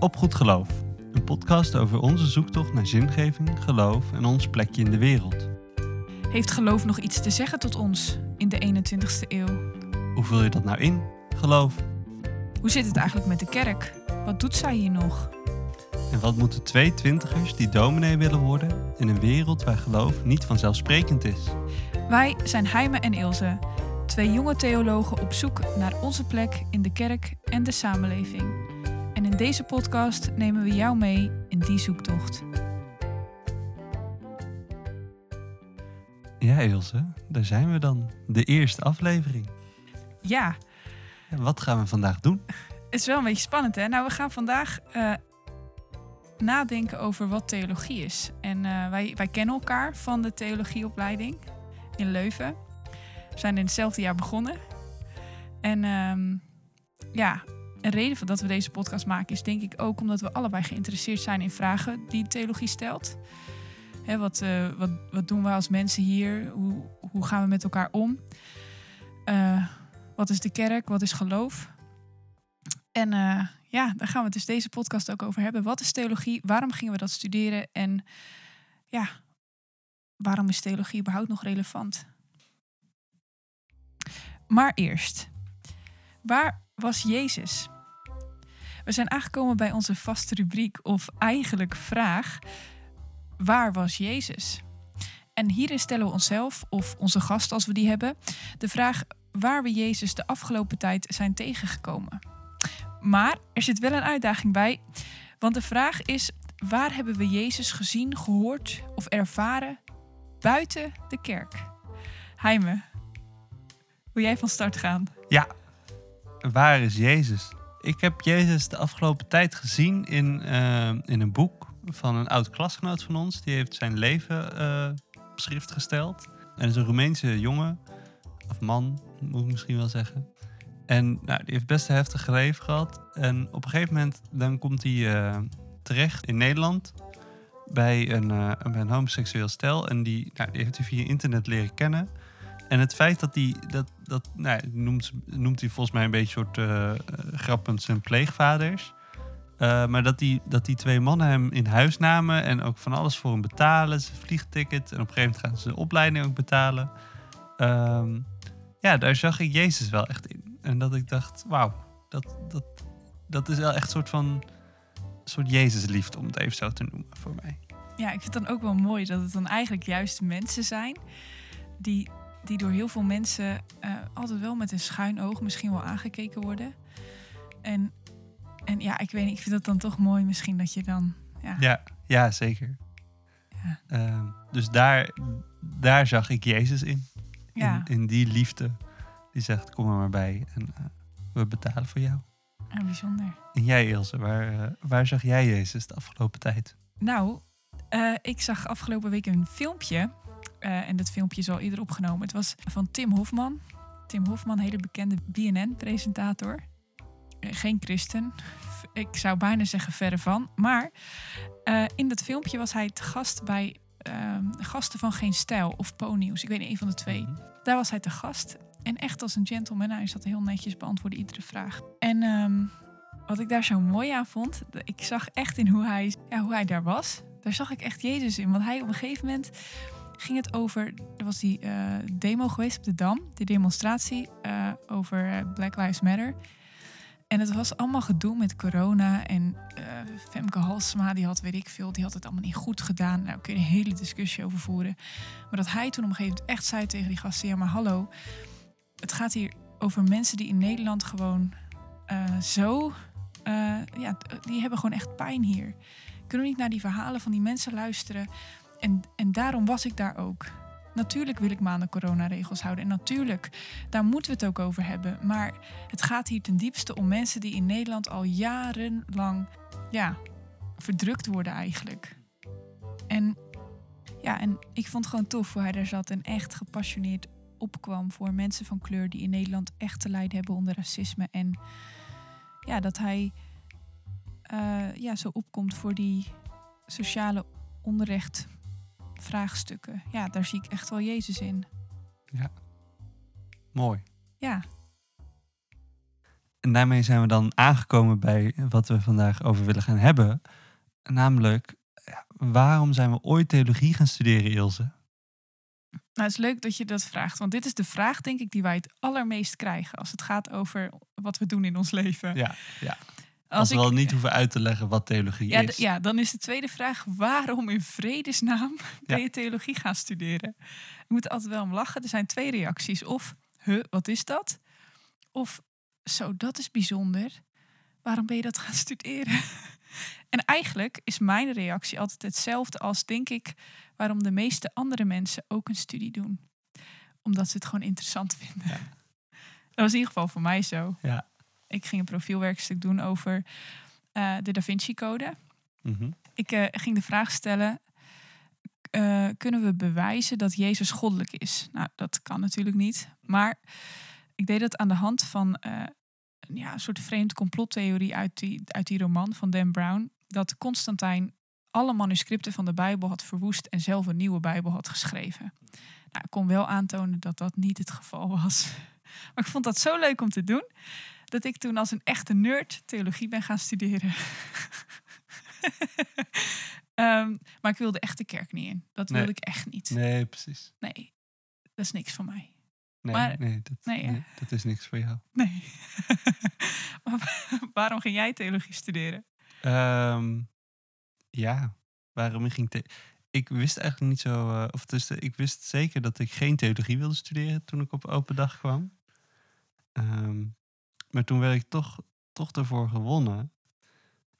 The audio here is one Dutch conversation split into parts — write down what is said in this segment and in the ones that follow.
Op Goed Geloof, een podcast over onze zoektocht naar zingeving, geloof en ons plekje in de wereld. Heeft geloof nog iets te zeggen tot ons in de 21ste eeuw? Hoe vul je dat nou in, geloof? Hoe zit het eigenlijk met de kerk? Wat doet zij hier nog? En wat moeten twee twintigers die dominee willen worden in een wereld waar geloof niet vanzelfsprekend is? Wij zijn Heime en Ilse, twee jonge theologen op zoek naar onze plek in de kerk en de samenleving. En in deze podcast nemen we jou mee in die zoektocht. Ja, Ilse, daar zijn we dan. De eerste aflevering. Ja, Ja, wat gaan we vandaag doen? het is wel een beetje spannend hè. Nou, we gaan vandaag eh, nadenken over wat theologie is. En eh, wij, wij kennen elkaar van de theologieopleiding in Leuven. We zijn in hetzelfde jaar begonnen. En ehm, ja, een reden voor dat we deze podcast maken is denk ik ook omdat we allebei geïnteresseerd zijn in vragen die theologie stelt. Hè, wat, eh, wat, wat doen we als mensen hier? Hoe, hoe gaan we met elkaar om? Eh, wat is de kerk? Wat is geloof? En eh, ja, daar gaan we dus deze podcast ook over hebben. Wat is theologie? Waarom gingen we dat studeren? En ja, waarom is theologie überhaupt nog relevant? Maar eerst, waar was Jezus? We zijn aangekomen bij onze vaste rubriek, of eigenlijk vraag: waar was Jezus? En hierin stellen we onszelf, of onze gast als we die hebben, de vraag waar we Jezus de afgelopen tijd zijn tegengekomen. Maar er zit wel een uitdaging bij, want de vraag is: waar hebben we Jezus gezien, gehoord of ervaren buiten de kerk? Heime, wil jij van start gaan? Ja, waar is Jezus? Ik heb Jezus de afgelopen tijd gezien in, eh, in een boek van een oud klasgenoot van ons. Die heeft zijn leven eh, op schrift gesteld. En is een Roemeense jongen, of man, moet ik misschien wel zeggen. En nou, die heeft best een heftig leven gehad. En op een gegeven moment dan komt hij eh, terecht in Nederland bij een, bij een homoseksueel stel. En die, nou, die heeft hij via internet leren kennen. En het feit dat hij, dat, dat nou, noemt, noemt hij volgens mij een beetje soort eh, grappend zijn pleegvaders. Eh, maar dat die, dat die twee mannen hem in huis namen en ook van alles voor hem betalen. Zijn vliegticket en op een gegeven moment gaan ze de opleiding ook betalen. Ehm, ja, daar zag ik Jezus wel echt in. En dat ik dacht, wauw, dat, dat, dat is wel echt een soort van soort Jezusliefde, om het even zo te noemen voor mij. Ja, ik vind het dan ook wel mooi dat het dan eigenlijk juist mensen zijn die, die door heel veel mensen eh, altijd wel met een schuin oog misschien wel aangekeken worden. En, en ja, ik weet niet, ik vind het dan toch mooi misschien dat je dan, ja, Ja, ja zeker. Ja. Ehm, dus daar, daar zag ik Jezus in. ja, In, in die liefde. Die zegt, kom er maar bij en eh, we betalen voor jou. ja, bijzonder. En jij Ilse, waar, eh, waar zag jij Jezus de afgelopen tijd? Nou, ik zag afgelopen week een filmpje. Eh, en dat filmpje is al eerder opgenomen. Het was van Tim Hofman. Tim Hofman, hele bekende BNN-presentator. Eh, geen christen. Ik zou bijna zeggen verre van. Maar eh, in dat filmpje was hij te gast bij ehm, gasten van Geen Stijl of Po-nieuws. Ik weet niet, een van de twee. Mhm. Daar was hij te gast. En echt als een gentleman. Hij zat heel netjes, beantwoordde iedere vraag. En ehm, wat ik daar zo mooi aan vond, ik zag echt in hoe hij, ja, hoe hij daar was. Daar zag ik echt Jezus in. Want hij op een gegeven moment ging het over. Er was die eh, demo geweest op de Dam, die demonstratie eh, over eh, Black Lives Matter. En het was allemaal gedoe met corona. En Femke Halsema, die had, weet ik veel, die had het allemaal niet goed gedaan. Nou, kun je een hele discussie over voeren. Maar dat hij toen op een gegeven moment echt zei tegen die gasten: ja, maar hallo, het gaat hier over mensen die in Nederland gewoon zo. ja, die hebben gewoon echt pijn hier. Kunnen we niet naar die verhalen van die mensen luisteren? En, en daarom was ik daar ook. Natuurlijk wil ik me aan de coronaregels houden. En natuurlijk, daar moeten we het ook over hebben. Maar het gaat hier ten diepste om mensen die in Nederland al jarenlang ja, verdrukt worden eigenlijk. En ja, en ik vond het gewoon tof hoe hij daar zat en echt gepassioneerd opkwam voor mensen van kleur die in Nederland echt te lijden hebben onder racisme. En ja, dat hij eh, ja, zo opkomt voor die sociale onrecht vraagstukken. Ja, daar zie ik echt wel Jezus in. Mooi. Ja, En daarmee zijn we dan aangekomen bij wat we vandaag over willen gaan hebben. Namelijk, ja, waarom zijn we ooit theologie gaan studeren, Ilse? Nou, het is leuk dat je dat vraagt. Want dit is de vraag, denk ik, die wij het allermeest krijgen als het gaat over wat we doen in ons leven. Ja, ja. Als, we wel niet hoeven uit te leggen wat theologie ja, is. Ja, dan is de tweede vraag: waarom in vredesnaam ben je theologie gaan studeren? Je moet altijd wel om lachen. Er zijn twee reacties. Of, huh, wat is dat? Of, zo, dat is bijzonder. Waarom ben je dat gaan studeren? en eigenlijk is mijn reactie altijd hetzelfde als, denk ik, waarom de meeste andere mensen ook een studie doen. Omdat ze het gewoon interessant vinden. Ja. Dat was in ieder geval voor mij zo. Ja. Ik ging een profielwerkstuk doen over uh, de Da Vinci Code. Mhm. Ik uh, ging de vraag stellen: uh, kunnen we bewijzen dat Jezus goddelijk is? Nou, dat kan natuurlijk niet. Maar ik deed dat aan de hand van ja, een soort vreemde complottheorie uit die, uit die roman van Dan Brown. Dat Constantijn alle manuscripten van de Bijbel had verwoest en zelf een nieuwe Bijbel had geschreven. Nou, ik kon wel aantonen dat dat niet het geval was. Maar ik vond dat zo leuk om te doen, dat ik toen als een echte nerd theologie ben gaan studeren. um, maar ik wilde echt de kerk niet in. Dat wilde ik echt niet. Nee, precies. Nee, dat is niks voor mij. Nee, Maar- nee, dat, nee, nee, dat is niks voor jou. Nee. Maar waarom ging jij theologie studeren? Ehm, ja, waarom ik ging... The ik wist eigenlijk niet zo... eh, of dus, ik wist zeker dat ik geen theologie wilde studeren toen ik op open dag kwam. Ehm, maar toen werd ik toch, toch ervoor gewonnen.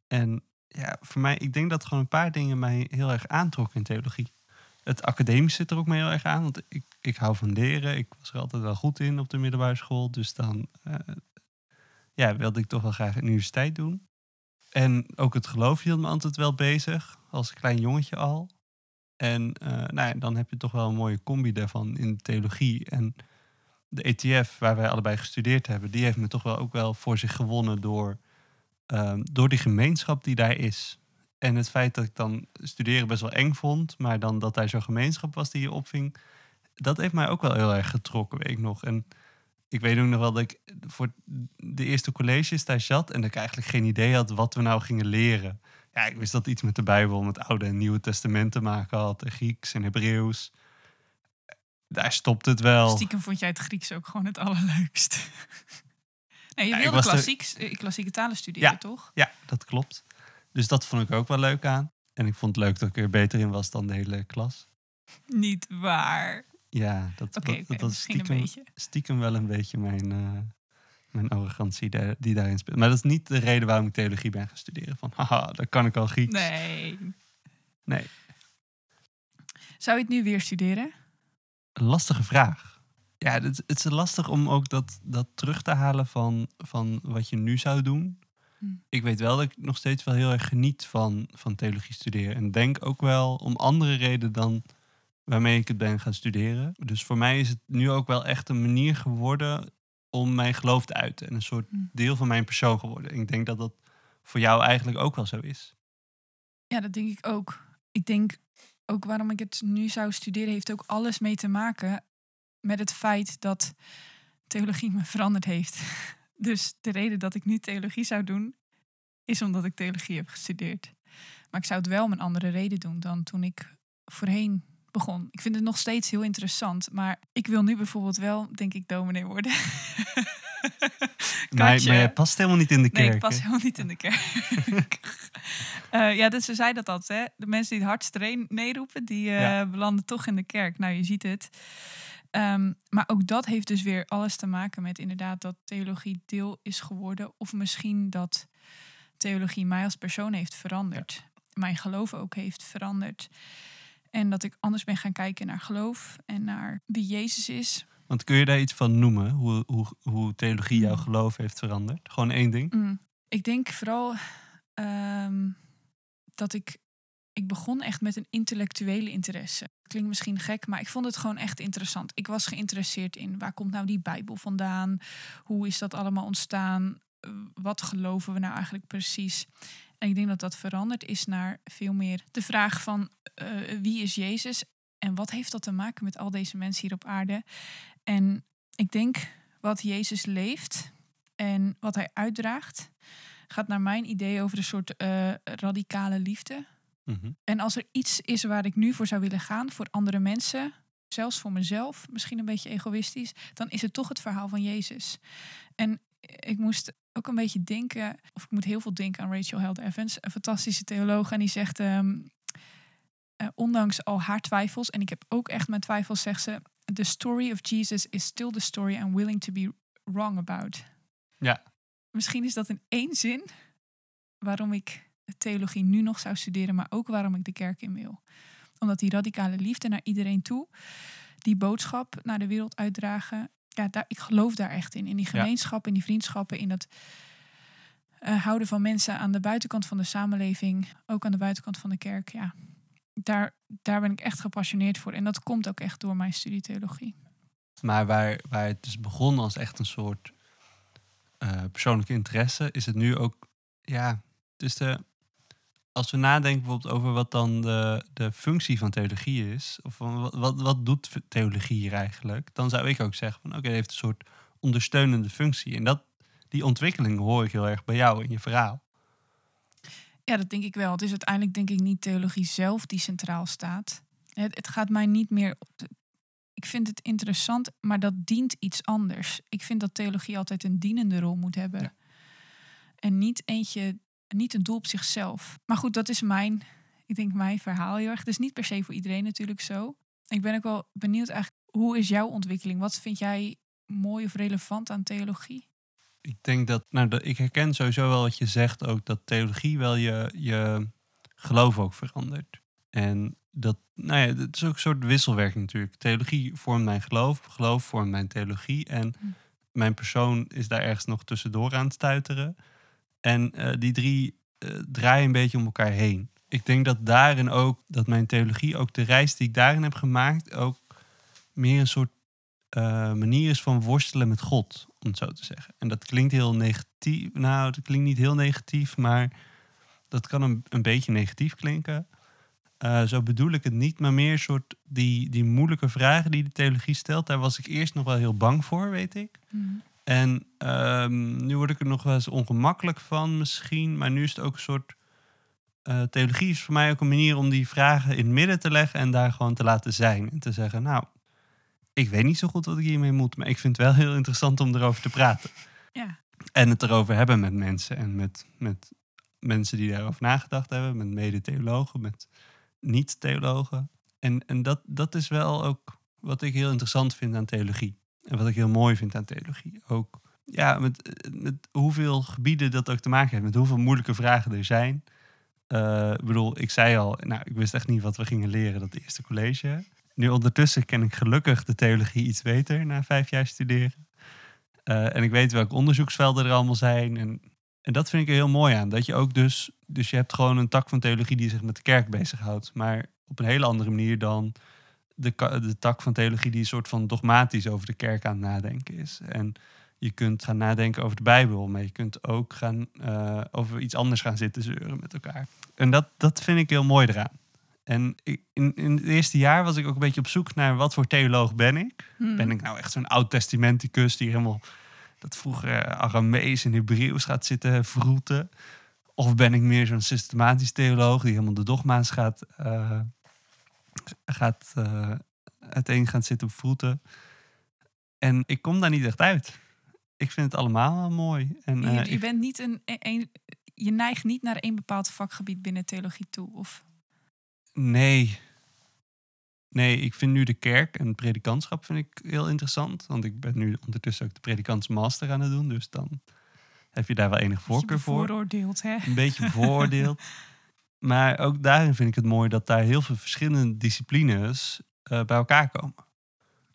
En ja, voor mij... Ik denk dat gewoon een paar dingen mij heel erg aantrokken in theologie. Het academische zit er ook mee heel erg aan. Want ik, ik hou van leren. Ik was er altijd wel goed in op de middelbare school. Dus dan eh, ja, wilde ik toch wel graag een universiteit doen. En ook het geloof hield me altijd wel bezig, als klein jongetje al. En eh, nou ja, dan heb je toch wel een mooie combi daarvan in theologie. En de ETF, waar wij allebei gestudeerd hebben, die heeft me toch wel ook wel voor zich gewonnen door, ehm, door die gemeenschap die daar is. En het feit dat ik dan studeren best wel eng vond, maar dan dat daar zo'n gemeenschap was die je opving, dat heeft mij ook wel heel erg getrokken, weet ik nog. En ik weet ook nog wel dat ik voor de eerste colleges daar zat en dat ik eigenlijk geen idee had wat we nou gingen leren. Ja, ik wist dat iets met de Bijbel, met het Oude en Nieuwe Testament te maken had, en Grieks en Hebreeuws. Daar stopt het wel. Stiekem vond jij het Grieks ook gewoon het allerleukst. nee, je wilde klassiek, eh, klassieke talen studeren, Ja. toch? Ja, dat klopt. Dus dat vond ik ook wel leuk aan. En ik vond het leuk dat ik er beter in was dan de hele klas. Niet waar. Ja, dat, dat, stiekem, wel een beetje mijn, eh, mijn arrogantie daar, die daarin speelt. Maar dat is niet de reden waarom ik theologie ben gaan studeren. Van, haha, dan kan ik al Grieks. Nee. Nee. Zou je het nu weer studeren? Een lastige vraag. Ja, het, het is lastig om ook dat, dat terug te halen van, van wat je nu zou doen. Hm. Ik weet wel dat ik nog steeds wel heel erg geniet van, van theologie studeren. En denk ook wel om andere redenen dan waarmee ik het ben gaan studeren. Dus voor mij is het nu ook wel echt een manier geworden om mijn geloof te uiten. En een soort Hm. deel van mijn persoon geworden. Ik denk dat dat voor jou eigenlijk ook wel zo is. Ja, dat denk ik ook. Ik denk ook waarom ik het nu zou studeren, heeft ook alles mee te maken met het feit dat theologie me veranderd heeft. Dus de reden dat ik nu theologie zou doen, is omdat ik theologie heb gestudeerd. Maar ik zou het wel een andere reden doen dan toen ik voorheen begon. Ik vind het nog steeds heel interessant, maar ik wil nu bijvoorbeeld wel, denk ik, dominee worden. Maar, maar jij past helemaal niet in de kerk. Nee, ik pas hè? helemaal niet in de kerk. Eh, ja, dus ze zei dat altijd. Hè? De mensen die het hardst re- nee roepen, die Ja. belanden toch in de kerk. Nou, je ziet het. Ehm, maar ook dat heeft dus weer alles te maken met inderdaad dat theologie deel is geworden. Of misschien dat theologie mij als persoon heeft veranderd. Mijn geloof ook heeft veranderd. En dat ik anders ben gaan kijken naar geloof en naar wie Jezus is. Want kun je daar iets van noemen? Hoe, hoe, hoe theologie jouw Hmm. geloof heeft veranderd? Gewoon één ding? Mm. Ik denk vooral ehm, dat ik. Ik begon echt met een intellectuele interesse. Klinkt misschien gek, maar ik vond het gewoon echt interessant. Ik was geïnteresseerd in waar komt nou die Bijbel vandaan? Hoe is dat allemaal ontstaan? Eh, Wat geloven we nou eigenlijk precies? En ik denk dat dat veranderd is naar veel meer de vraag van eh, wie is Jezus? En wat heeft dat te maken met al deze mensen hier op aarde? En ik denk wat Jezus leeft, En wat hij uitdraagt gaat naar mijn idee over een soort eh, radicale liefde. Mhm. En als er iets is waar ik nu voor zou willen gaan, voor andere mensen, zelfs voor mezelf, misschien een beetje egoïstisch, dan is het toch het verhaal van Jezus. En ik moest ook een beetje denken, of ik moet heel veel denken aan Rachel Held Evans, een fantastische theoloog. En die zegt, ehm, eh, ondanks al haar twijfels, en ik heb ook echt mijn twijfels, zegt ze, the story of Jesus is still the story I'm willing to be wrong about. Ja. Misschien is dat in één zin waarom ik theologie nu nog zou studeren, maar ook waarom ik de kerk in wil. Omdat die radicale liefde naar iedereen toe, die boodschap naar de wereld uitdragen, ja, daar, ik geloof daar echt in. In die gemeenschap, in die vriendschappen, in dat eh, houden van mensen aan de buitenkant van de samenleving, ook aan de buitenkant van de kerk. Ja, daar, daar ben ik echt gepassioneerd voor. En dat komt ook echt door mijn studie theologie. Maar waar, waar het dus begon als echt een soort eh, persoonlijke interesse, is het nu ook, ja, dus de, als we nadenken bijvoorbeeld over wat dan de, de functie van theologie is, of wat, wat, wat doet theologie hier eigenlijk, dan zou ik ook zeggen van oké, het heeft een soort ondersteunende functie. En dat, die ontwikkeling hoor ik heel erg bij jou in je verhaal. Ja, dat denk ik wel. Het is uiteindelijk denk ik niet theologie zelf die centraal staat. Het, het gaat mij niet meer. Ik vind het interessant, maar dat dient iets anders. Ik vind dat theologie altijd een dienende rol moet hebben. Ja. En niet eentje, niet een doel op zichzelf. Maar goed, dat is mijn, ik denk mijn verhaal heel erg. Het is niet per se voor iedereen natuurlijk zo. Ik ben ook wel benieuwd eigenlijk, hoe is jouw ontwikkeling? Wat vind jij mooi of relevant aan theologie? Ik denk dat, nou, dat, ik herken sowieso wel wat je zegt ook, dat theologie wel je, je geloof ook verandert. En dat, nou ja, het is ook een soort wisselwerking natuurlijk. Theologie vormt mijn geloof, geloof vormt mijn theologie. En Hm. mijn persoon is daar ergens nog tussendoor aan het stuiteren. En eh, die drie eh, draaien een beetje om elkaar heen. Ik denk dat daarin ook, dat mijn theologie, ook de reis die ik daarin heb gemaakt, ook meer een soort eh, manier is van worstelen met God, om het zo te zeggen. En dat klinkt heel negatief. Nou, dat klinkt niet heel negatief, maar dat kan een, een beetje negatief klinken. Eh, zo bedoel ik het niet, maar meer een soort die, die moeilijke vragen die de theologie stelt. Daar was ik eerst nog wel heel bang voor, weet ik. En ehm, nu word ik er nog wel eens ongemakkelijk van misschien. Maar nu is het ook een soort... eh, theologie is voor mij ook een manier om die vragen in het midden te leggen... en daar gewoon te laten zijn. En te zeggen, nou, ik weet niet zo goed wat ik hiermee moet... maar ik vind het wel heel interessant om erover te praten. Ja. En het erover hebben met mensen. En met, met mensen die daarover nagedacht hebben. Met mede-theologen, met niet-theologen. En, en dat, dat is wel ook wat ik heel interessant vind aan theologie. En wat ik heel mooi vind aan theologie. Ook ja, met, met hoeveel gebieden dat ook te maken heeft. Met hoeveel moeilijke vragen er zijn. Eh, ik bedoel, ik zei al, nou, ik wist echt niet wat we gingen leren dat eerste college. Nu ondertussen ken ik gelukkig de theologie iets beter na vijf jaar studeren. Eh, en ik weet welke onderzoeksvelden er allemaal zijn. En, en dat vind ik er heel mooi aan. Dat je ook dus, dus je hebt gewoon een tak van theologie die zich met de kerk bezighoudt. Maar op een hele andere manier dan de, de tak van theologie die een soort van dogmatisch over de kerk aan het nadenken is. En je kunt gaan nadenken over de Bijbel, maar je kunt ook gaan, eh, over iets anders gaan zitten zeuren met elkaar. En dat, dat vind ik heel mooi eraan. En ik, in, in het eerste jaar was ik ook een beetje op zoek naar wat voor theoloog ben ik. Hmm. Ben ik nou echt zo'n oud-testamenticus die helemaal dat vroeger eh, Aramees en Hebreeuws gaat zitten vroeten? Of ben ik meer zo'n systematisch theoloog die helemaal de dogma's gaat, eh, gaat eh, uiteen gaan zitten vroeten? En ik kom daar niet echt uit. Ik vind het allemaal wel mooi. En, eh, je, je ik- bent niet een, een, je neigt niet naar één bepaald vakgebied binnen theologie toe. Of Nee. Nee, ik vind nu de kerk en het predikantschap vind ik heel interessant. Want ik ben nu ondertussen ook de predikantsmaster aan het doen. Dus dan heb je daar wel enige voorkeur voor. vooroordeeld, hè? Een beetje bevooroordeeld. maar ook daarin vind ik het mooi dat daar heel veel verschillende disciplines eh, bij elkaar komen.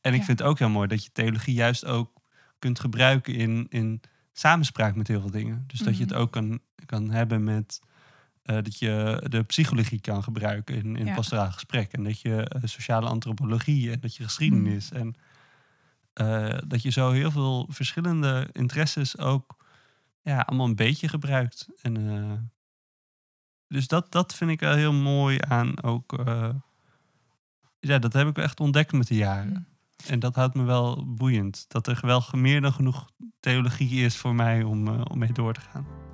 En ik Ja. vind het ook heel mooi dat je theologie juist ook kunt gebruiken in, in samenspraak met heel veel dingen. Dus dat je het Mhm. ook kan, kan hebben met eh, dat je de psychologie kan gebruiken in, in Ja. pastoraal gesprek. En dat je eh, sociale antropologie en dat je geschiedenis. Mhm. En eh, dat je zo heel veel verschillende interesses ook ja, allemaal een beetje gebruikt. En, dus dat, dat vind ik wel heel mooi aan ook. ja, dat heb ik echt ontdekt met de jaren. Mm. En dat houdt me wel boeiend. Dat er wel meer dan genoeg theologie is voor mij om, om mee door te gaan.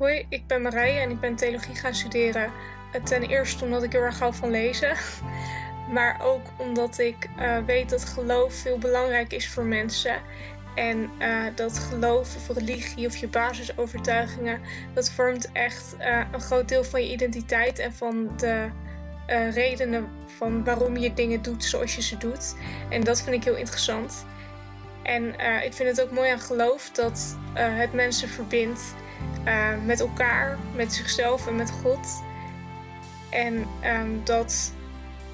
Hoi, ik ben Marije en ik ben theologie gaan studeren. Eh, ten eerste omdat ik heel erg hou van lezen. Maar ook omdat ik uh, weet dat geloof veel belangrijk is voor mensen. En uh, dat geloof of religie of je basisovertuigingen, dat vormt echt een groot deel van je identiteit en van de redenen van waarom je dingen doet zoals je ze doet. En dat vind ik heel interessant. En ik vind het ook mooi aan geloof dat het mensen verbindt met elkaar, met zichzelf en met God. En um, dat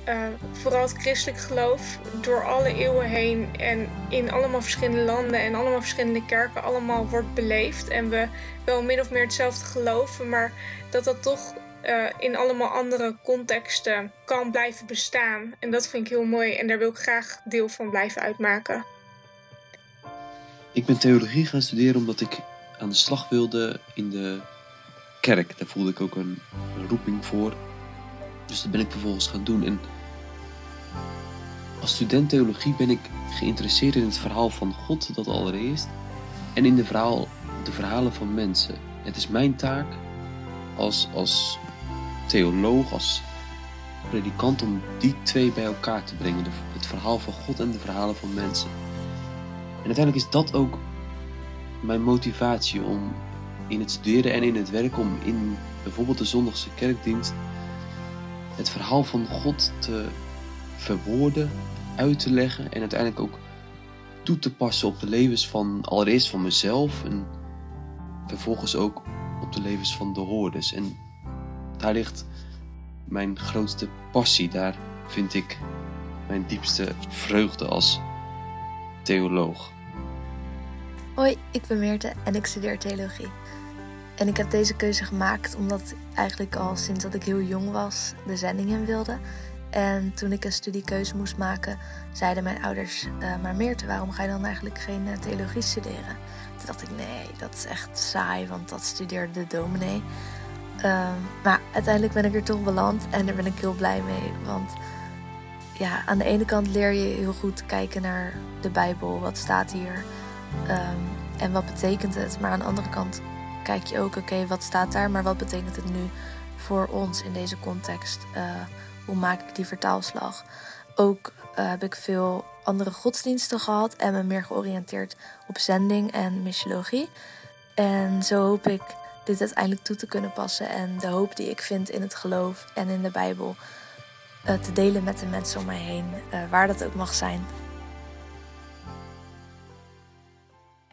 uh, vooral het christelijk geloof door alle eeuwen heen en in allemaal verschillende landen en allemaal verschillende kerken allemaal wordt beleefd. En we wel min of meer hetzelfde geloven, maar dat dat toch uh, in allemaal andere contexten kan blijven bestaan. En dat vind ik heel mooi en daar wil ik graag deel van blijven uitmaken. Ik ben theologie gaan studeren omdat ik aan de slag wilde in de kerk. Daar voelde ik ook een, roeping voor. Dus dat ben ik vervolgens gaan doen. En als student theologie ben ik geïnteresseerd in het verhaal van God, dat allereerst, en in de, verhaal, de verhalen van mensen. Het is mijn taak als, als theoloog, als predikant, om die twee bij elkaar te brengen: het verhaal van God en de verhalen van mensen. En uiteindelijk is dat ook mijn motivatie om in het studeren en in het werk, om in bijvoorbeeld de zondagse kerkdienst het verhaal van God te verwoorden, uit te leggen en uiteindelijk ook toe te passen op de levens van allereerst van mezelf en vervolgens ook op de levens van de hoorders. En daar ligt mijn grootste passie, daar vind ik mijn diepste vreugde als theoloog. Hoi, ik ben Meerte en ik studeer theologie. En ik heb deze keuze gemaakt omdat eigenlijk al sinds dat ik heel jong was de zending in wilde. En toen ik een studiekeuze moest maken, zeiden mijn ouders: uh, Maar Meerte, waarom ga je dan eigenlijk geen uh, theologie studeren? Toen dacht ik: Nee, dat is echt saai, want dat studeerde de dominee. Uh, maar uiteindelijk ben ik er toch beland en daar ben ik heel blij mee. Want ja, aan de ene kant leer je heel goed kijken naar de Bijbel. Wat staat hier? Um, en wat betekent het? Maar aan de andere kant kijk je ook: oké, wat staat daar? Maar wat betekent het nu voor ons in deze context? Uh, hoe maak ik die vertaalslag? Ook uh, heb ik veel andere godsdiensten gehad en me meer georiënteerd op zending en missiologie. En zo hoop ik dit uiteindelijk toe te kunnen passen en de hoop die ik vind in het geloof en in de Bijbel uh, te delen met de mensen om mij heen, waar dat ook mag zijn.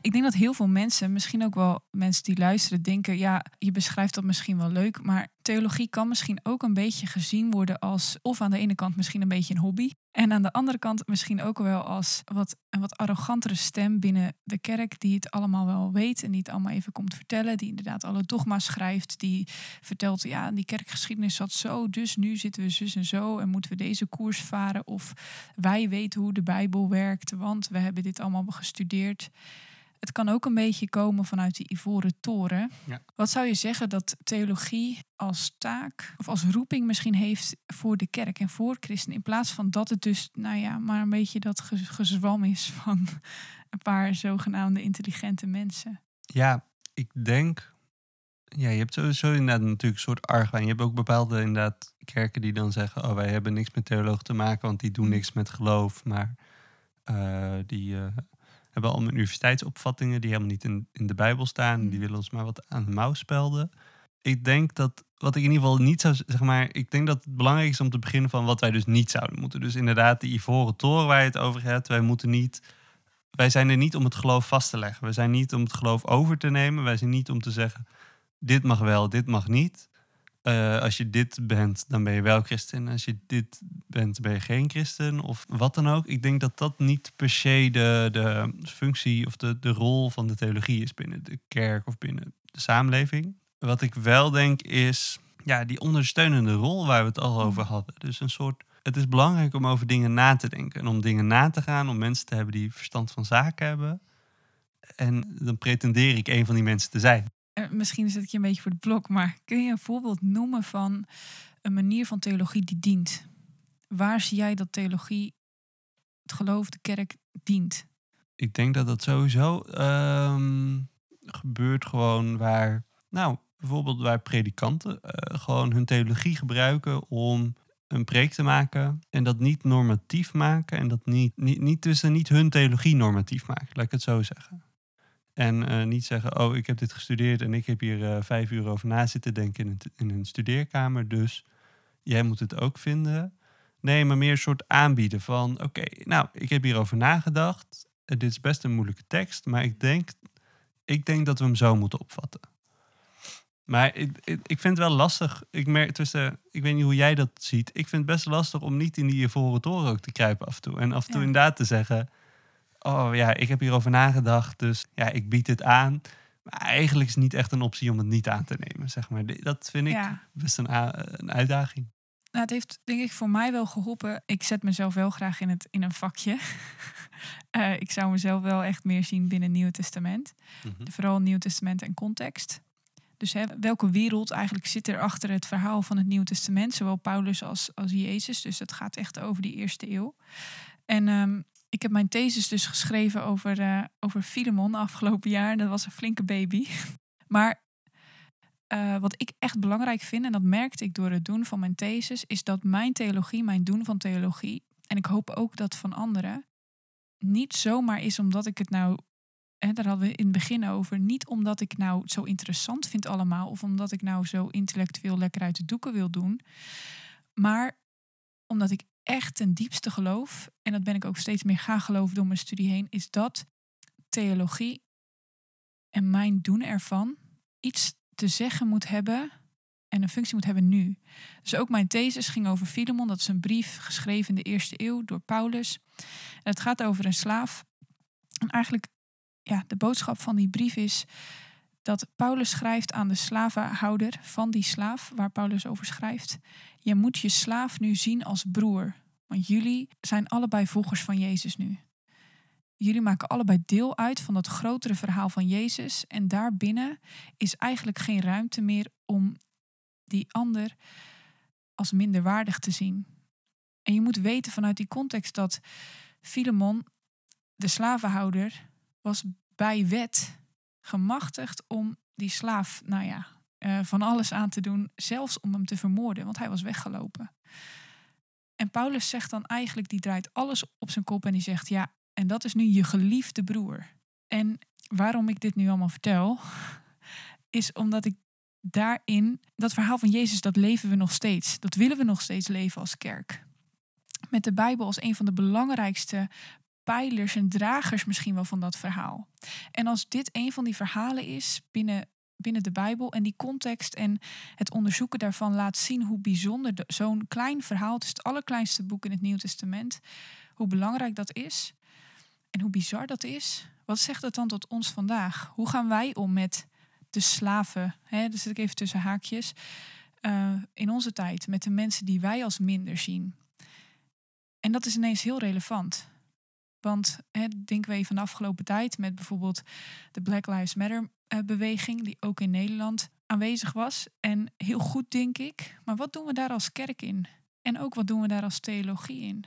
Ik denk dat heel veel mensen, misschien ook wel mensen die luisteren, denken: ja, je beschrijft dat misschien wel leuk, maar theologie kan misschien ook een beetje gezien worden als, of aan de ene kant misschien een beetje een hobby, en aan de andere kant misschien ook wel als wat, een wat arrogantere stem binnen de kerk, die het allemaal wel weet en die het allemaal even komt vertellen, die inderdaad alle dogma's schrijft, die vertelt: ja, die kerkgeschiedenis zat zo, dus nu zitten we zus en zo en moeten we deze koers varen, of wij weten hoe de Bijbel werkt, want we hebben dit allemaal gestudeerd. Het kan ook een beetje komen vanuit die ivoren toren. Ja. Wat zou je zeggen dat theologie als taak of als roeping misschien heeft voor de kerk en voor christenen? In plaats van dat het dus, nou ja, maar een beetje dat gezwam is van een paar zogenaamde intelligente mensen. Ja, ik denk. Ja, je hebt sowieso inderdaad natuurlijk een soort argwaan. Je hebt ook bepaalde inderdaad kerken die dan zeggen: Oh, wij hebben niks met theoloog te maken, want die doen mm. niks met geloof. Maar uh, die. Uh, hebben allemaal universiteitsopvattingen die helemaal niet in, in de Bijbel staan. Die mm. willen ons maar wat aan de mouw spelden. Ik denk dat, wat ik in ieder geval niet zou zeg maar, ik denk dat het belangrijk is om te beginnen van wat wij dus niet zouden moeten. Dus inderdaad, die ivoren toren waar je het over hebt. Wij moeten niet, wij zijn er niet om het geloof vast te leggen. We zijn niet om het geloof over te nemen. Wij zijn niet om te zeggen, dit mag wel, dit mag niet. Uh, als je dit bent, dan ben je wel christen. Als je dit bent, ben je geen christen. Of wat dan ook. Ik denk dat dat niet per se de, de functie of de, de rol van de theologie is binnen de kerk of binnen de samenleving. Wat ik wel denk is ja, die ondersteunende rol waar we het al over hadden. Dus een soort. Het is belangrijk om over dingen na te denken. En om dingen na te gaan, om mensen te hebben die verstand van zaken hebben. En dan pretendeer ik een van die mensen te zijn misschien zet ik je een beetje voor de blok, maar kun je een voorbeeld noemen van een manier van theologie die dient? Waar zie jij dat theologie, het geloof, de kerk dient? Ik denk dat dat sowieso ehm, gebeurt gewoon waar, nou, bijvoorbeeld waar predikanten eh, gewoon hun theologie gebruiken om een preek te maken en dat niet normatief maken en dat niet, niet, niet niet hun theologie normatief maken, laat ik het zo zeggen. En eh, niet zeggen, oh, ik heb dit gestudeerd en ik heb hier eh, vijf uur over na zitten denken in een, in een studeerkamer, dus jij moet het ook vinden. Nee, maar meer een soort aanbieden van, oké, nou, ik heb hierover nagedacht. En dit is best een moeilijke tekst, maar ik denk, ik denk dat we hem zo moeten opvatten. Maar ik, ik, ik vind het wel lastig. Ik merk tussen, ik weet niet hoe jij dat ziet. Ik vind het best lastig om niet in die voren toren ook te kruipen af en toe. En af en toe Ja. inderdaad te zeggen, oh ja, ik heb hierover nagedacht, dus ja, ik bied het aan. Maar eigenlijk is het niet echt een optie om het niet aan te nemen, zeg maar. Dat vind ik Ja. best een, een uitdaging. Nou, het heeft denk ik voor mij wel geholpen. Ik zet mezelf wel graag in, het, in een vakje. Eh, ik zou mezelf wel echt meer zien binnen het Nieuwe Testament. Vooral Nieuw Testament en context. Dus hè, welke wereld eigenlijk zit er achter het verhaal van het Nieuwe Testament? Zowel Paulus als, als Jezus. Dus het gaat echt over die eerste eeuw. En ehm, ik heb mijn thesis dus geschreven over, eh over Filemon afgelopen jaar. Dat was een flinke baby. Maar eh, wat ik echt belangrijk vind, en dat merkte ik door het doen van mijn thesis, is dat mijn theologie, mijn doen van theologie, en ik hoop ook dat van anderen, niet zomaar is omdat ik het nou, hè, daar hadden we in het begin over, niet omdat ik nou zo interessant vind allemaal, of omdat ik nou zo intellectueel lekker uit de doeken wil doen, maar omdat ik echt ten diepste geloof, en dat ben ik ook steeds meer gaan geloven door mijn studie heen, is dat theologie en mijn doen ervan iets te zeggen moet hebben en een functie moet hebben nu. Dus ook mijn thesis ging over Filemon. Dat is een brief geschreven in de eerste eeuw door Paulus. En het gaat over een slaaf. En eigenlijk, ja, de boodschap van die brief is dat Paulus schrijft aan de slavenhouder van die slaaf, waar Paulus over schrijft. Je moet je slaaf nu zien als broer, want jullie zijn allebei volgers van Jezus nu. Jullie maken allebei deel uit van dat grotere verhaal van Jezus. En daarbinnen is eigenlijk geen ruimte meer om die ander als minderwaardig te zien. En je moet weten vanuit die context dat Filemon, de slavenhouder, was bij wet gemachtigd om die slaaf, nou ja, eh, van alles aan te doen, zelfs om hem te vermoorden, want hij was weggelopen. En Paulus zegt dan eigenlijk, die draait alles op zijn kop en die zegt, ja, en dat is nu je geliefde broer. En waarom ik dit nu allemaal vertel, is omdat ik daarin, dat verhaal van Jezus, dat leven we nog steeds. Dat willen we nog steeds leven als kerk. Met de Bijbel als een van de belangrijkste pijlers en dragers misschien wel van dat verhaal. En als dit een van die verhalen is binnen, binnen de Bijbel en die context en het onderzoeken daarvan laat zien hoe bijzonder de- zo'n klein verhaal, het allerkleinste boek in het Nieuw Testament, hoe belangrijk dat is en hoe bizar dat is. Wat zegt dat dan tot ons vandaag? Hoe gaan wij om met de slaven, hè, dus zit ik even tussen haakjes, eh, in onze tijd, met de mensen die wij als minder zien? En dat is ineens heel relevant. Want hè, denken we even de afgelopen tijd met bijvoorbeeld de Black Lives Matter eh, beweging, die ook in Nederland aanwezig was. En heel goed, denk ik. Maar wat doen we daar als kerk in? En ook wat doen we daar als theologie in?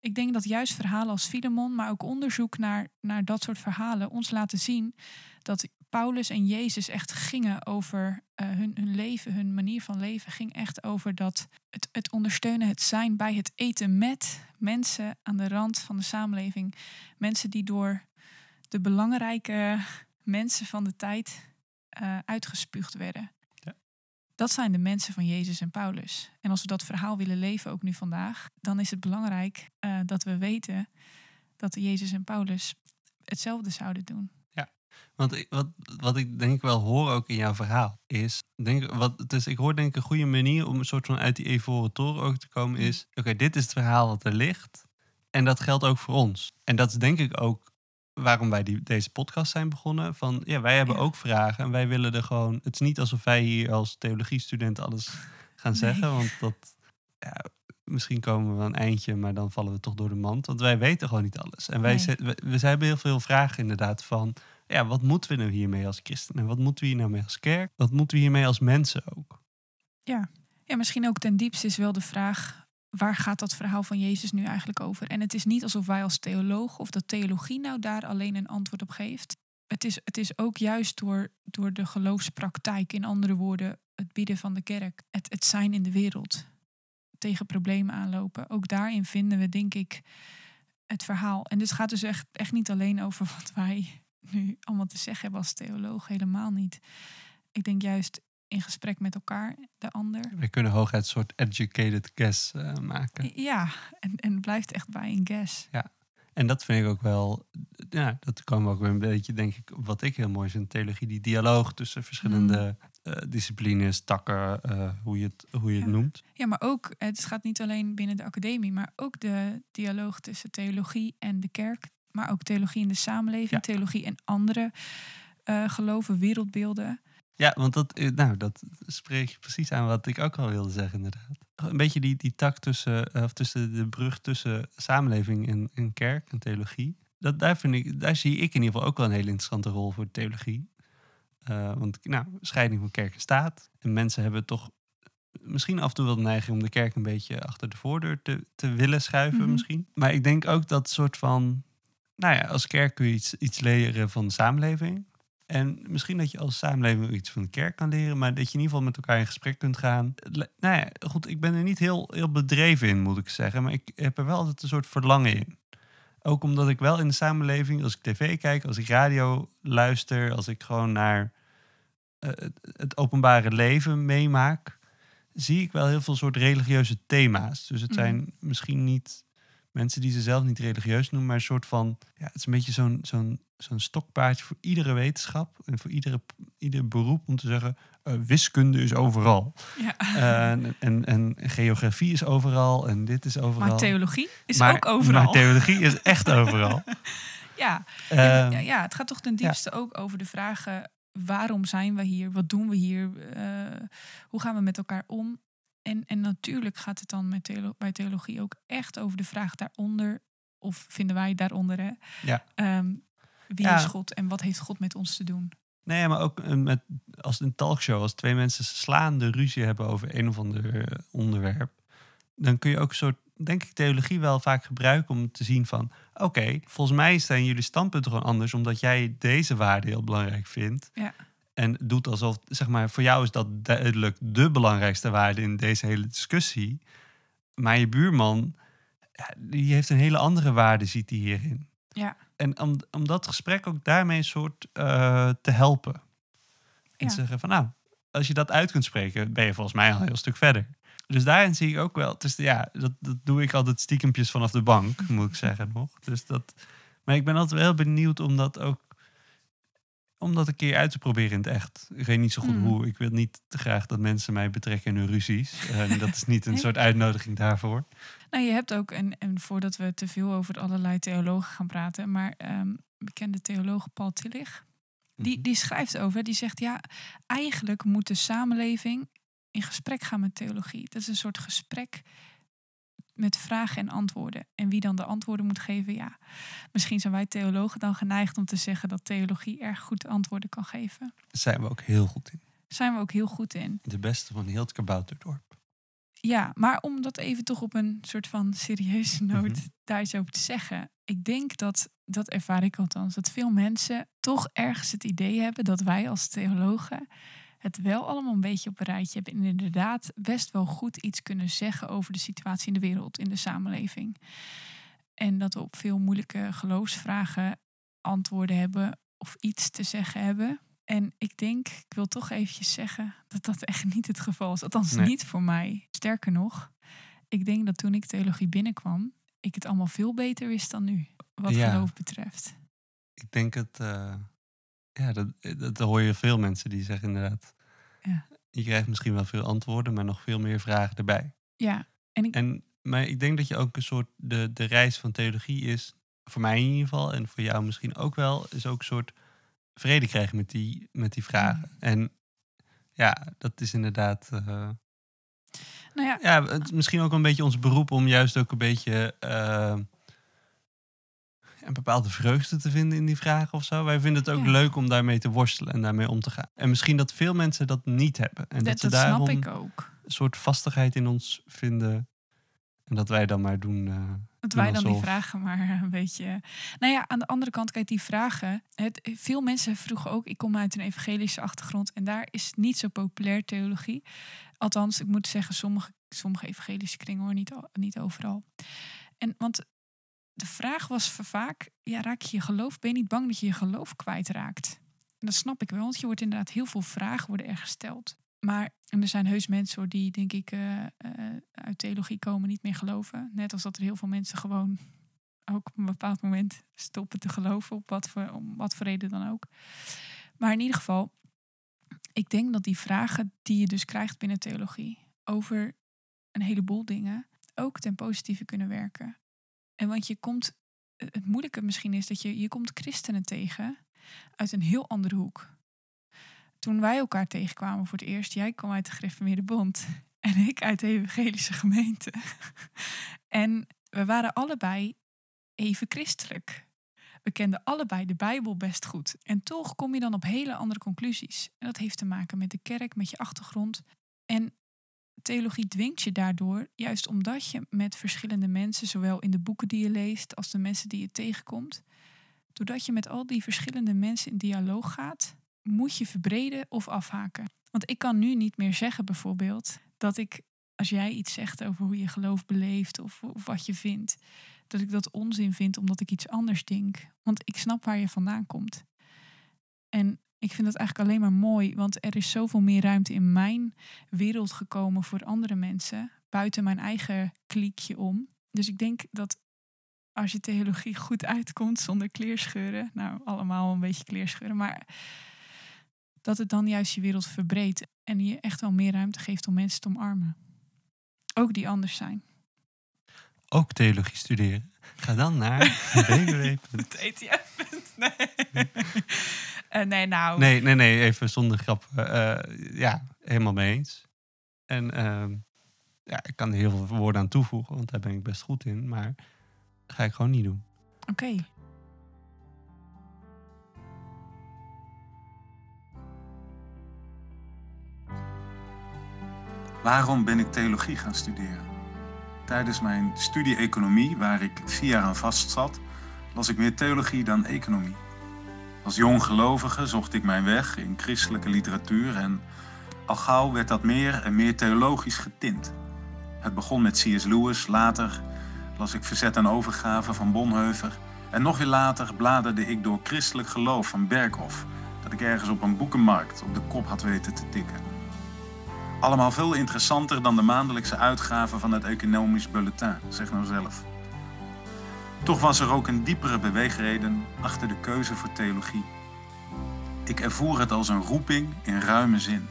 Ik denk dat juist verhalen als Filemon, maar ook onderzoek naar, naar dat soort verhalen, ons laten zien dat Paulus en Jezus echt gingen over eh, hun, hun leven, hun manier van leven, ging echt over dat het, het ondersteunen, het zijn bij het eten met mensen aan de rand van de samenleving. Mensen die door de belangrijke mensen van de tijd eh, uitgespuugd werden. Ja. Dat zijn de mensen van Jezus en Paulus. En als we dat verhaal willen leven, ook nu vandaag, dan is het belangrijk eh, dat we weten dat Jezus en Paulus hetzelfde zouden doen. Want wat, wat ik denk wel hoor ook in jouw verhaal is, denk, wat, dus ik hoor denk ik een goede manier om een soort van uit die Evoren toren ook te komen is, oké, dit is het verhaal wat er ligt en dat geldt ook voor ons. En dat is denk ik ook waarom wij die, deze podcast zijn begonnen. Van ja, wij hebben Ja. ook vragen en wij willen er gewoon, het is niet alsof wij hier als theologiestudent alles gaan Nee. zeggen, want dat, ja, misschien komen we een eindje, maar dan vallen we toch door de mand, want wij weten gewoon niet alles. En wij, Nee. we, we hebben heel veel vragen inderdaad van, ja, wat moeten we nou hiermee als christen? En wat moeten we hier nou mee als kerk? Wat moeten we hiermee als mensen ook? Ja, misschien ook ten diepste is wel de vraag... waar gaat dat verhaal van Jezus nu eigenlijk over? En het is niet alsof wij als theoloog... of dat theologie nou daar alleen een antwoord op geeft. Het is, het is ook juist door, door de geloofspraktijk... in andere woorden, het bieden van de kerk... het, het zijn in de wereld tegen problemen aanlopen. Ook daarin vinden we, denk ik, het verhaal. En dit gaat dus echt, echt niet alleen over wat wij nu allemaal te zeggen hebben als theoloog. Helemaal niet. Ik denk juist in gesprek met elkaar, de ander. We kunnen hooguit een soort educated guess eh, maken. Ja, en, en het blijft echt bij een guess. En dat vind ik ook wel, ja, dat we ook weer een beetje, denk ik, wat ik heel mooi vind, theologie, die dialoog tussen verschillende eh, disciplines, takken, eh, hoe je het, hoe je het Ja. noemt. Ja, maar ook, het gaat niet alleen binnen de academie, maar ook de dialoog tussen theologie en de kerk. Maar ook theologie in de samenleving, Ja. theologie en andere eh, geloven, wereldbeelden. Ja, want dat, eh, nou, dat spreek je precies aan wat ik ook al wilde zeggen, inderdaad. Een beetje die, die tak tussen, eh, of tussen de brug tussen samenleving en, en kerk en theologie. Dat, daar, vind ik, daar zie ik in ieder geval ook wel een hele interessante rol voor de theologie. Want nou, scheiding van kerk en staat. En mensen hebben toch misschien af en toe wel de neiging om de kerk een beetje achter de voordeur te, te willen schuiven, Mhm. misschien. Maar ik denk ook dat soort van. Nou ja, als kerk kun je iets, iets leren van de samenleving. En misschien dat je als samenleving iets van de kerk kan leren, maar dat je in ieder geval met elkaar in gesprek kunt gaan. Nou ja, goed, ik ben er niet heel, heel bedreven in, moet ik zeggen, maar ik heb er wel altijd een soort verlangen in. Ook omdat ik wel in de samenleving, als ik tv kijk, als ik radio luister, als ik gewoon naar eh, het, het openbare leven meemaak, zie ik wel heel veel soort religieuze thema's. Dus het Mhm. zijn misschien niet mensen die ze zelf niet religieus noemen, maar een soort van, ja, het is een beetje zo'n zo'n zo'n stokpaardje voor iedere wetenschap en voor iedere, ieder beroep om te zeggen, eh, wiskunde is overal. Ja. En, en, en geografie is overal en dit is overal. maar theologie is Maar- ook overal. Maar theologie is echt overal. ja. Ehm, ja, ja, het gaat toch ten diepste ook over de vragen: waarom zijn we hier? Wat doen we hier? Eh, hoe gaan we met elkaar om? En, en natuurlijk gaat het dan met theolo- bij theologie ook echt over de vraag daaronder, of vinden wij daaronder, hè? Ja. Ehm, wie Ja. is God en wat heeft God met ons te doen? Nee, maar ook eh, met, als een talkshow, als twee mensen slaande ruzie hebben over een of ander eh, onderwerp, dan kun je ook een soort, denk ik, theologie wel vaak gebruiken om te zien van, oké, volgens mij zijn jullie standpunten gewoon anders, omdat jij deze waarde heel belangrijk vindt. Ja. En doet alsof, zeg maar, voor jou is dat duidelijk de belangrijkste waarde in deze hele discussie. Maar je buurman, die heeft een hele andere waarde, ziet hij hierin. Ja. En om, om dat gesprek ook daarmee een soort eh, te helpen. En Ja. te zeggen van nou, als je dat uit kunt spreken, ben je volgens mij al een heel stuk verder. Dus daarin zie ik ook wel, is, ja, dat, dat doe ik altijd stiekempjes vanaf de bank, moet ik zeggen nog. Dus dat, maar ik ben altijd wel heel benieuwd om dat ook, om dat een keer uit te proberen in het echt. Ik weet niet zo goed Hmm. hoe, ik wil niet te graag dat mensen mij betrekken in hun ruzies. En dat is niet een soort uitnodiging daarvoor. Nou, je hebt ook, en, en voordat we te veel over allerlei theologen gaan praten, maar ehm, bekende theoloog Paul Tillich, die, Mhm. die schrijft over, die zegt ja, eigenlijk moet de samenleving in gesprek gaan met theologie. Dat is een soort gesprek met vragen en antwoorden. En wie dan de antwoorden moet geven, ja, misschien zijn wij theologen dan geneigd om te zeggen dat theologie erg goed antwoorden kan geven. Daar zijn we ook heel goed in. Zijn we ook heel goed in. De beste van heel het kabouterdorp. Ja, maar om dat even toch op een soort van serieuze noot Mhm. daar iets over te zeggen. Ik denk dat, dat ervaar ik althans, dat veel mensen toch ergens het idee hebben dat wij als theologen het wel allemaal een beetje op een rijtje hebben. En inderdaad best wel goed iets kunnen zeggen over de situatie in de wereld, in de samenleving. En dat we op veel moeilijke geloofsvragen antwoorden hebben of iets te zeggen hebben. En ik denk, ik wil toch eventjes zeggen dat dat echt niet het geval is. Althans, Nee. niet voor mij. Sterker nog, ik denk dat toen ik theologie binnenkwam, ik het allemaal veel beter wist dan nu. Wat Ja. geloof betreft. Ik denk het, eh, ja, dat, dat hoor je veel mensen die zeggen inderdaad. Ja. Je krijgt misschien wel veel antwoorden, maar nog veel meer vragen erbij. Ja, en ik, En, maar ik denk dat je ook een soort, de, de reis van theologie is, voor mij in ieder geval, en voor jou misschien ook wel, is ook een soort vrede krijgen met die, met die vragen. En ja, dat is inderdaad, eh, nou ja, ja, het is misschien ook een beetje ons beroep om juist ook een beetje eh, een bepaalde vreugde te vinden in die vragen of zo. Wij vinden het ook Ja. leuk om daarmee te worstelen en daarmee om te gaan. En misschien dat veel mensen dat niet hebben. En dat, dat, ze daarom, snap ik ook. een soort vastigheid in ons vinden. En dat wij dan maar doen. eh, Dat wij dan die vragen maar een beetje... Nou ja, aan de andere kant, kijk, die vragen... Het, veel mensen vroegen ook... Ik kom uit een evangelische achtergrond... en daar is niet zo populair theologie. Althans, ik moet zeggen, sommige, sommige evangelische kringen hoor, niet, al- niet overal. En want de vraag was va- vaak... Ja, raak je je geloof? Ben je niet bang dat je je geloof kwijtraakt? En dat snap ik wel, want je wordt inderdaad... Heel veel vragen worden er gesteld. Maar en er zijn heus mensen die, denk ik, eh, eh, uit theologie komen niet meer geloven. Net als dat er heel veel mensen gewoon ook op een bepaald moment stoppen te geloven, op wat voor, om wat voor reden dan ook. Maar in ieder geval, ik denk dat die vragen die je dus krijgt binnen theologie over een heleboel dingen ook ten positieve kunnen werken. Want je komt, het moeilijke misschien is dat je, je komt christenen tegen uit een heel andere hoek toen wij elkaar tegenkwamen voor het eerst, jij kwam uit de Gereformeerde Bond en ik uit de Evangelische Gemeente. en we waren allebei even christelijk. We kenden allebei de Bijbel best goed. En toch kom je dan op hele andere conclusies. En dat heeft te maken met de kerk, met je achtergrond. En theologie dwingt je daardoor, juist omdat je met verschillende mensen, zowel in de boeken die je leest als de mensen die je tegenkomt, doordat je met al die verschillende mensen in dialoog gaat, moet je verbreden of afhaken. Want ik kan nu niet meer zeggen bijvoorbeeld dat ik, als jij iets zegt over hoe je geloof beleeft of, of wat je vindt, dat ik dat onzin vind omdat ik iets anders denk. Want ik snap waar je vandaan komt. En ik vind dat eigenlijk alleen maar mooi, want er is zoveel meer ruimte in mijn wereld gekomen voor andere mensen, buiten mijn eigen kliekje om. Dus ik denk dat als je theologie goed uitkomt zonder kleerscheuren, nou allemaal een beetje kleerscheuren, maar dat het dan juist je wereld verbreedt en je echt wel meer ruimte geeft om mensen te omarmen. Ook die anders zijn. Ook theologie studeren. Ga dan naar www. Nee. Eh, nee, nou. Nee, nee, nee, even zonder grap. Eh, ja, helemaal mee eens. En ehm, ja, ik kan er heel veel woorden aan toevoegen, want daar ben ik best goed in. Maar dat ga ik gewoon niet doen. Oké. Waarom ben ik theologie gaan studeren? Tijdens mijn studie economie, waar ik vier jaar aan vast zat, las ik meer theologie dan economie. Als jong gelovige zocht ik mijn weg in christelijke literatuur en al gauw werd dat meer en meer theologisch getint. Het begon met C.S. Lewis, later las ik Verzet en Overgave van Bonhoeffer en nog weer later bladerde ik door christelijk geloof van Berghoff, dat ik ergens op een boekenmarkt op de kop had weten te tikken. Allemaal veel interessanter dan de maandelijkse uitgave van het Economisch Bulletin, zeg nou zelf. Toch was er ook een diepere beweegreden achter de keuze voor theologie. Ik ervoer het als een roeping in ruime zin.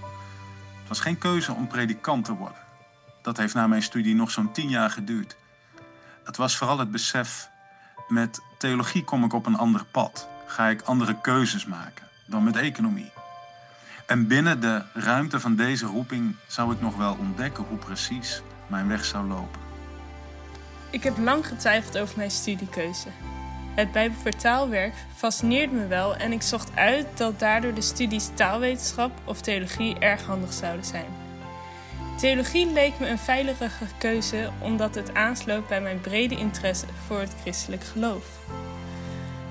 Het was geen keuze om predikant te worden. Dat heeft na mijn studie nog zo'n tien jaar geduurd. Het was vooral het besef, met theologie kom ik op een ander pad. Ga ik andere keuzes maken dan met economie. En binnen de ruimte van deze roeping zou ik nog wel ontdekken hoe precies mijn weg zou lopen. Ik heb lang getwijfeld over mijn studiekeuze. Het Bijbelvertaalwerk fascineerde me wel en ik zocht uit dat daardoor de studies taalwetenschap of theologie erg handig zouden zijn. Theologie leek me een veilige keuze omdat het aansloot bij mijn brede interesse voor het christelijk geloof.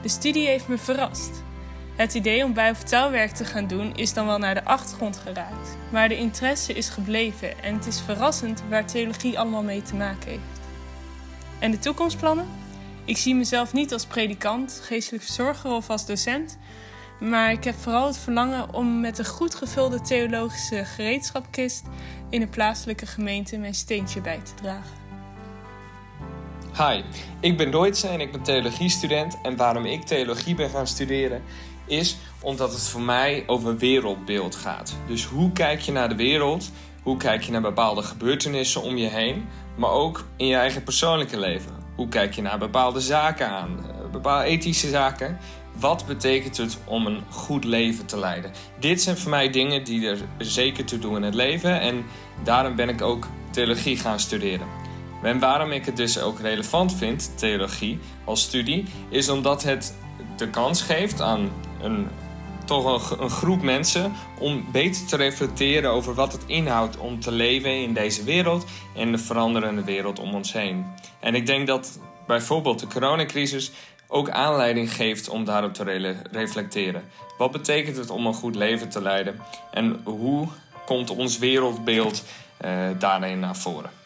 De studie heeft me verrast. Het idee om bijvertaalwerk te gaan doen is dan wel naar de achtergrond geraakt, maar de interesse is gebleven en het is verrassend waar theologie allemaal mee te maken heeft. En de toekomstplannen? Ik zie mezelf niet als predikant, geestelijk verzorger of als docent, maar ik heb vooral het verlangen om met een goed gevulde theologische gereedschapkist in een plaatselijke gemeente mijn steentje bij te dragen. Hi, ik ben Deutsche en ik ben theologiestudent. En waarom ik theologie ben gaan studeren is omdat het voor mij over wereldbeeld gaat. Dus hoe kijk je naar de wereld? Hoe kijk je naar bepaalde gebeurtenissen om je heen? Maar ook in je eigen persoonlijke leven. Hoe kijk je naar bepaalde zaken aan? eh, Bepaalde ethische zaken. Wat betekent het om een goed leven te leiden? Dit zijn voor mij dingen die er zeker toe doen in het leven. En daarom ben ik ook theologie gaan studeren. En waarom ik het dus ook relevant vind, theologie als studie, is omdat het de kans geeft aan een toch een, een groep mensen om beter te reflecteren over wat het inhoudt om te leven in deze wereld en de veranderende wereld om ons heen. En ik denk dat bijvoorbeeld de coronacrisis ook aanleiding geeft om daarop te reflecteren. Wat betekent het om een goed leven te leiden en hoe komt ons wereldbeeld eh, daarin naar voren?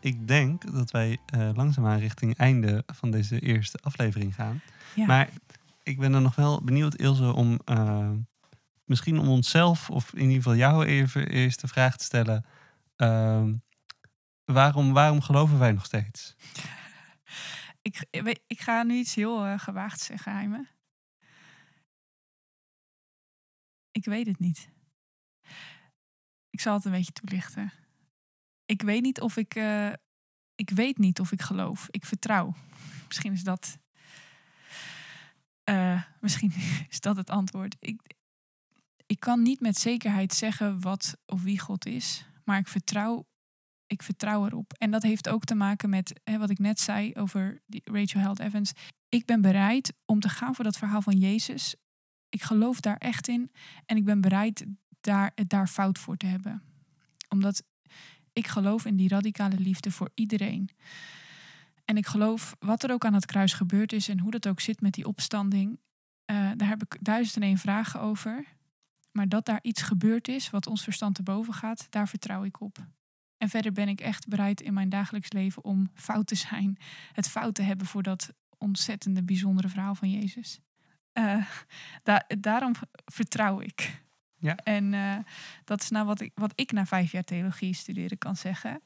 Ik denk dat wij eh, langzaamaan richting einde van deze eerste aflevering gaan. Ja. Maar ik ben er nog wel benieuwd, Ilse, om eh, misschien om onszelf, of in ieder geval jou even eerst de vraag te stellen. ehm, waarom, waarom geloven wij nog steeds? Ik, ik ga nu iets heel eh, gewaagd zeggen, Heime. Ik weet het niet. Ik zal het een beetje toelichten. Ik weet niet of ik. eh, ik weet niet of ik geloof. Ik vertrouw. Misschien is dat. eh, misschien is dat het antwoord. Ik, ik kan niet met zekerheid zeggen wat of wie God is. Maar ik vertrouw ik vertrouw erop. En dat heeft ook te maken met hè, wat ik net zei over die Rachel Held Evans. Ik ben bereid om te gaan voor dat verhaal van Jezus. Ik geloof daar echt in. En ik ben bereid daar, het daar fout voor te hebben. Omdat ik geloof in die radicale liefde voor iedereen. En ik geloof wat er ook aan het kruis gebeurd is en hoe dat ook zit met die opstanding. eh, daar heb ik duizend en één vragen over. Maar dat daar iets gebeurd is wat ons verstand te boven gaat, daar vertrouw ik op. En verder ben ik echt bereid in mijn dagelijks leven om fout te zijn. Het fout te hebben voor dat ontzettende bijzondere verhaal van Jezus. Eh, da- daarom vertrouw ik. Ja. En eh, dat is nou wat ik, wat ik na vijf jaar theologie studeren kan zeggen.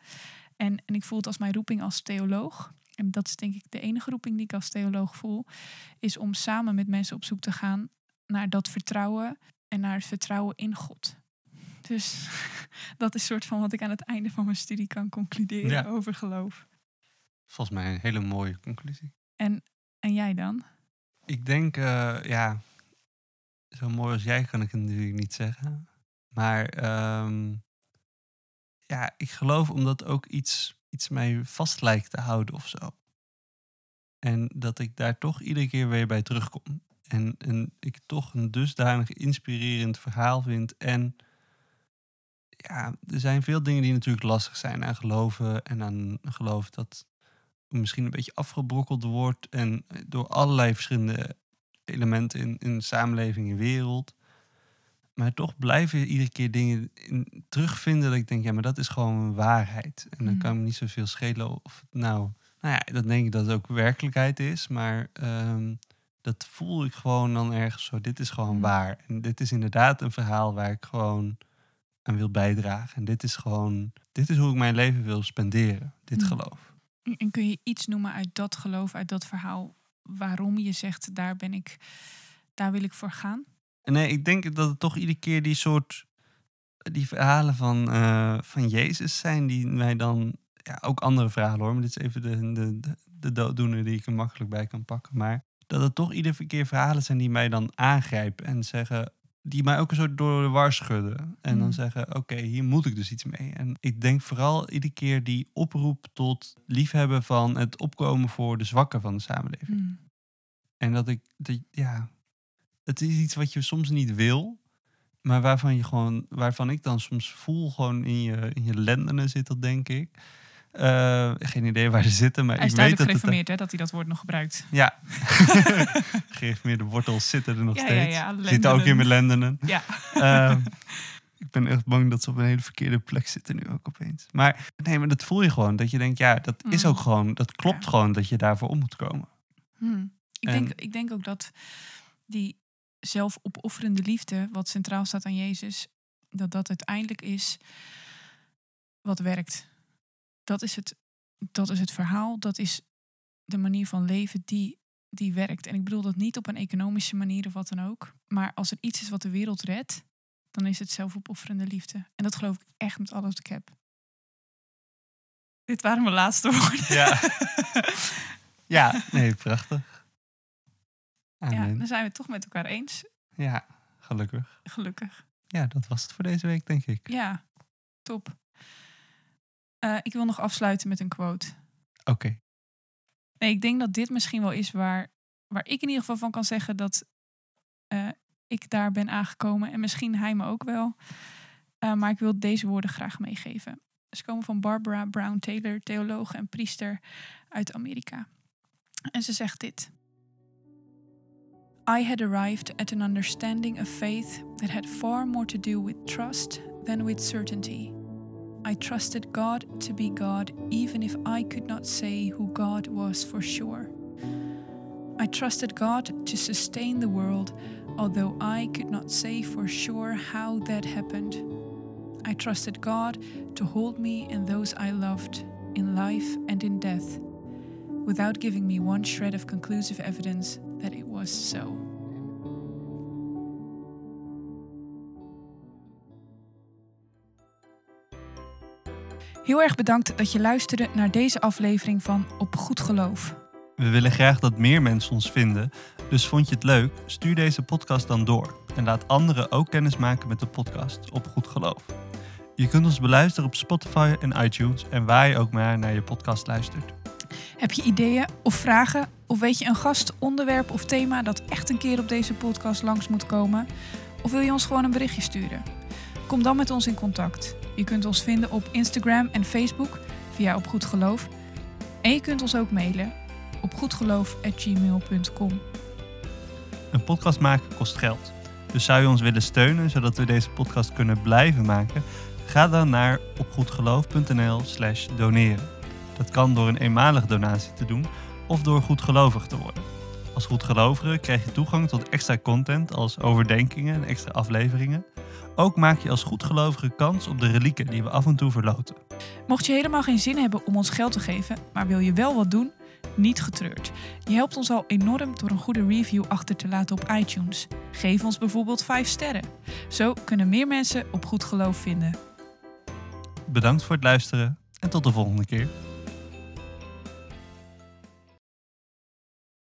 En, en ik voel het als mijn roeping als theoloog. En dat is denk ik de enige roeping die ik als theoloog voel. Is om samen met mensen op zoek te gaan naar dat vertrouwen. En naar het vertrouwen in God. Dus dat is soort van wat ik aan het einde van mijn studie kan concluderen Ja. over geloof. Volgens mij een hele mooie conclusie. En, en jij dan? Ik denk, eh, ja, zo mooi als jij kan ik het natuurlijk niet zeggen. Maar ehm, ja, ik geloof omdat ook iets, iets mij vast lijkt te houden of zo. En dat ik daar toch iedere keer weer bij terugkom. En, en ik toch een dusdanig inspirerend verhaal vind. En ja, er zijn veel dingen die natuurlijk lastig zijn aan geloven. En aan geloof dat misschien een beetje afgebrokkeld wordt. En door allerlei verschillende elementen in, in de samenleving en wereld. Maar toch blijven er iedere keer dingen in, terugvinden dat ik denk, ja, maar dat is gewoon een waarheid. En dan Mm. kan me niet zoveel schelen of het nou... Nou ja, dat denk ik dat het ook werkelijkheid is. Maar ehm, dat voel ik gewoon dan ergens zo. Dit is gewoon Mm. waar. En dit is inderdaad een verhaal waar ik gewoon aan wil bijdragen. En dit is gewoon... Dit is hoe ik mijn leven wil spenderen. Dit Mm. geloof. En kun je iets noemen uit dat geloof, uit dat verhaal, waarom je zegt, daar ben ik, daar wil ik voor gaan? Nee, ik denk dat het toch iedere keer die soort die verhalen van, eh, van Jezus zijn die mij dan ja, ook andere verhalen hoor, maar dit is even de, de, de, dooddoener die ik er makkelijk bij kan pakken. Maar dat het toch iedere keer verhalen zijn die mij dan aangrijpen en zeggen, die mij ook een soort door de war schudden. En dan Mm. zeggen, oké, hier moet ik dus iets mee. En ik denk vooral iedere keer die oproep tot liefhebben van het opkomen voor de zwakken van de samenleving. Hmm. En dat ik, dat, ja, het is iets wat je soms niet wil, maar waarvan je gewoon, waarvan ik dan soms voel gewoon in je, in je lendenen zit dat, denk ik. Eh, geen idee waar ze zitten, maar Hij is ik weet dat duidelijk het... gereformeerd, hè, dat hij dat woord nog gebruikt. Ja, gereformeerde wortels zitten er nog Ja, steeds. ja, zitten ook in mijn lendenen. Ja. Ehm, ik ben echt bang dat ze op een hele verkeerde plek zitten nu ook opeens. Maar nee, maar dat voel je gewoon. Dat je denkt, ja, dat is Mm. ook gewoon, dat klopt gewoon dat je daarvoor om moet komen. Hmm. Ik, En- denk, ik denk ook dat die zelfopofferende liefde, wat centraal staat aan Jezus, dat dat uiteindelijk is wat werkt. Dat is het, dat is het verhaal, dat is de manier van leven die, die werkt. En ik bedoel dat niet op een economische manier of wat dan ook. Maar als er iets is wat de wereld redt, dan is het zelfopofferende liefde. En dat geloof ik echt met alles wat ik heb. Dit waren mijn laatste woorden. Ja. Ja, nee, prachtig. ja, Amen. dan zijn we het toch met elkaar eens. Ja, gelukkig. Gelukkig. Ja, dat was het voor deze week, denk ik. Ja, top. Eh, ik wil nog afsluiten met een quote. Oké. Nee, ik denk dat dit misschien wel is waar, waar ik in ieder geval van kan zeggen dat eh, ik daar ben aangekomen. En misschien hij me ook wel. Uh, maar ik wil deze woorden graag meegeven. Ze komen van Barbara Brown Taylor, theoloog en priester uit Amerika. En ze zegt dit. I had arrived at an understanding of faith that had far more to do with trust than with certainty. I trusted God to be God even if I could not say who God was for sure. I trusted God to sustain the world, although I could not say for sure how that happened. I trusted God to hold me and those I loved, in life and in death, without giving me one shred of conclusive evidence that it was so. Heel erg bedankt dat je luisterde naar deze aflevering van Op Goed Geloof. We willen graag dat meer mensen ons vinden, dus vond je het leuk? Stuur deze podcast dan door en laat anderen ook kennis maken met de podcast Op Goed Geloof. Je kunt ons beluisteren op Spotify en iTunes en waar je ook maar naar je podcast luistert. Heb je ideeën of vragen? Of weet je een gast, onderwerp of thema dat echt een keer op deze podcast langs moet komen? Of wil je ons gewoon een berichtje sturen? Kom dan met ons in contact. Je kunt ons vinden op Instagram en Facebook via Op Goed Geloof. En je kunt ons ook mailen op goedgeloof.gmail.com. Een podcast maken kost geld. Dus zou je ons willen steunen zodat we deze podcast kunnen blijven maken? Ga dan naar opgoedgeloof.nl slash doneren. Dat kan door een eenmalige donatie te doen of door goedgelovig te worden. Als goedgelovige krijg je toegang tot extra content als overdenkingen en extra afleveringen. Ook maak je als goedgelovige kans op de relieken die we af en toe verloten. Mocht je helemaal geen zin hebben om ons geld te geven, maar wil je wel wat doen, niet getreurd. Je helpt ons al enorm door een goede review achter te laten op iTunes. Geef ons bijvoorbeeld 5 sterren. Zo kunnen meer mensen op goed geloof vinden. Bedankt voor het luisteren en tot de volgende keer.